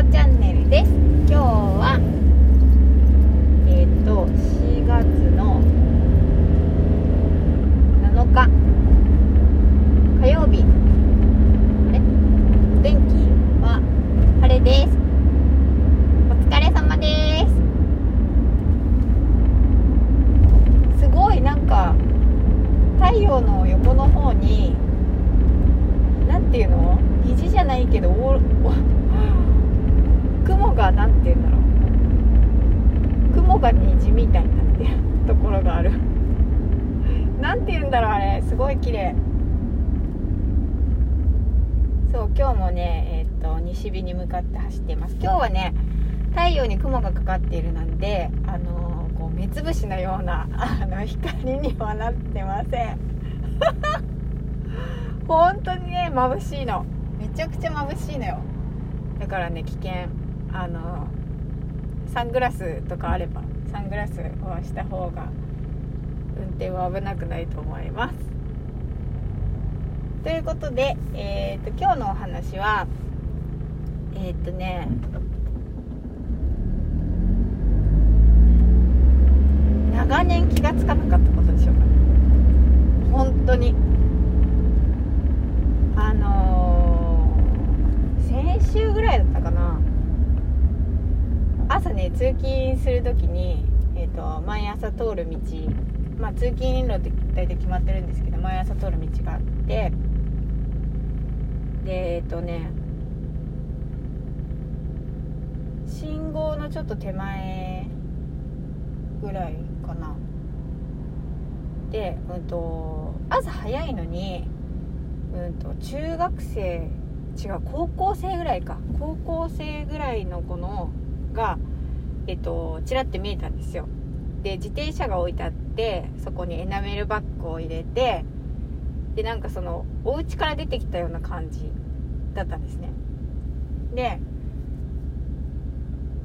こチャンネルです。今日はえっ、と4月の7日。火曜日。あれ？お天気は晴れです。お疲れ様です。すごいなんか太陽の横の方になんていうの？虹じゃないけどおおがなんていうんだろう。雲が虹みたいになってるところがある。なんていうんだろうあれ。すごい綺麗。そう今日もねえーっと西日に向かって走っています。今日はね太陽に雲がかかっているのであのーこう目つぶしのような あの光にはなってません。本当にね眩しいの。めちゃくちゃ眩しいのよ。だからね危険。あのサングラスとかあればサングラスをした方が運転は危なくないと思います。ということで、えー、と今日のお話はえっ、とね長年気がつかなかったことでしょうか本当にあのー先週ぐらいだったかな朝ね通勤する時に、えー、と毎朝通る道まあ通勤路って大体決まってるんですけど毎朝通る道があってでえっ、とね信号のちょっと手前ぐらいかな。で、うん、と朝早いのに、うん、と中学生違う高校生ぐらいか。高校生ぐらいの子のがえっとちらって見えたんですよ。で自転車が置いてあってそこにエナメルバッグを入れてでなんかそのお家から出てきたような感じだったんですね。で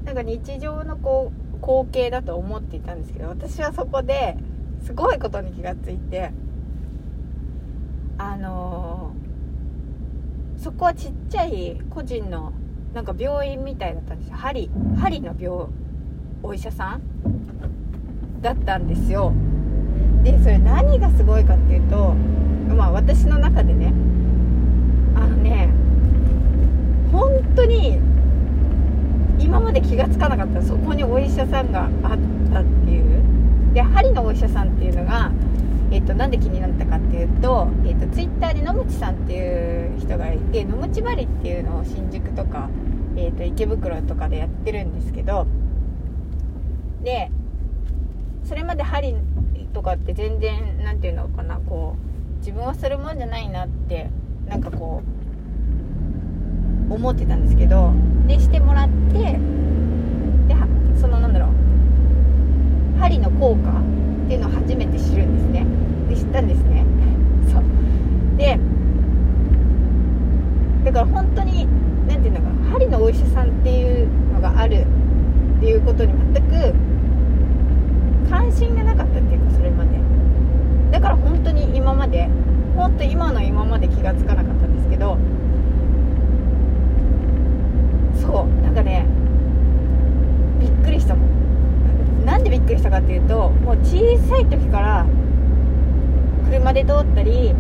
なんか日常のこう光景だと思っていたんですけど私はそこですごいことに気がついてあのーそこはちっちゃい個人のなんか病院みたいだったんですよ。針針の病お医者さんだったんですよ。でそれ何がすごいかっていうとまあ私の中でねあのね本当に今まで気がつかなかったそこにお医者さんがあったっていう。で針のお医者さんっていうのがえっと、なんで気になったかっていうと、えっと、ツイッターで野口さんっていう人がいて野口針っていうのを新宿とか、えっと、池袋とかでやってるんですけどでそれまで針とかって全然何て言うのかなこう自分はするもんじゃないなってなんかこう思ってたんですけどでしてもらってでそのなんだろう針の効果っていうのを初めて知るんですね。で知ったんですね。そう。でだから本当に何て言うのかな針のお医者さんっていうのがあるっていうことに全く関心がなかったっていうかそれまで。だから本当に今まで本当今の今まで気がつかなかったんですけどそうなんかねびっくりしたもん。なんでびっくりしたかっていうともう小さい時から車で通ったり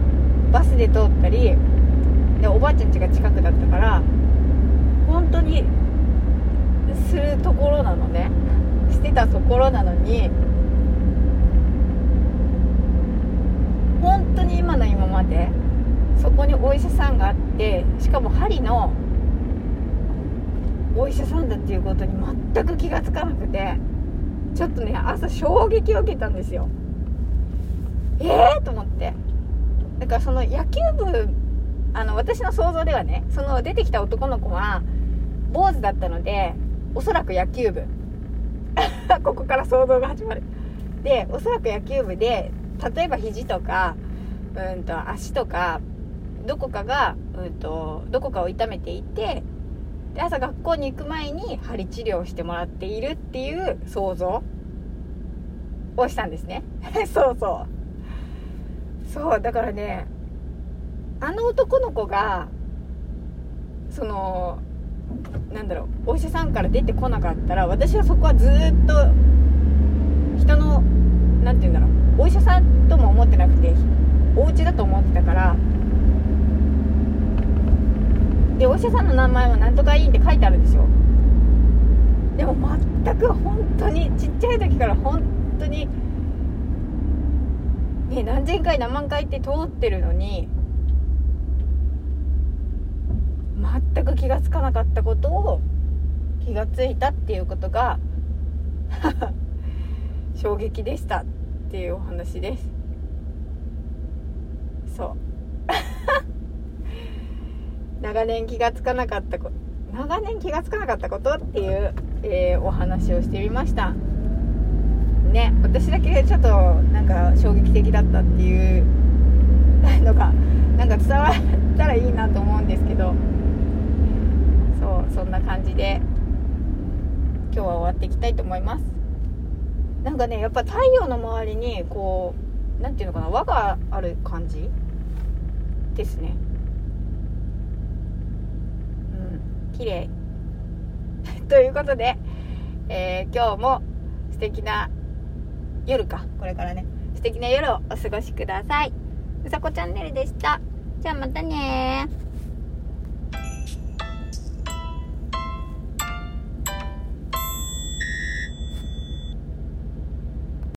バスで通ったりでおばあちゃん家が近くだったから本当にするところなのね。してたところなのに本当に今の今までそこにお医者さんがあってしかも針のお医者さんだっていうことに全く気がつかなくてちょっとね朝衝撃を受けたんですよ。ええー、と思って。だからその野球部あの私の想像ではねその出てきた男の子は坊主だったのでおそらく野球部。ここから想像が始まる。でおそらく野球部で例えば肘とかうんと足とかどこかが、うんと、どこかを痛めていてで朝学校に行く前に針治療をしてもらっているっていう想像をしたんですね。そうそう。そうだからねあの男の子がそのなんだろうお医者さんから出てこなかったら私はそこはずっと人の何て言うんだろうお医者さんとも思ってなくてお家だと思ってたからでお医者さんの名前はなんとかいいって書いてあるんですよ。でも全く本当にちっちゃい時から本当にね何千回何万回って通ってるのに全く気が付かなかったことを気が付いたっていうことが 衝撃でしたっていうお話です。そう。長年気が付かなかったこと長年気が付かなかったことっていう、えー、お話をしてみました。ね私だけちょっとなんか衝撃的だったっていうのがなんか伝わったらいいなと思うんですけど。そうそんな感じで今日は終わっていきたいと思います。なんかねやっぱ太陽の周りにこう何て言うのかな輪がある感じですねうん綺麗。ということで、えー、今日も素敵な夜か。これからね。素敵な夜をお過ごしください。うさこチャンネルでした。じゃあまたね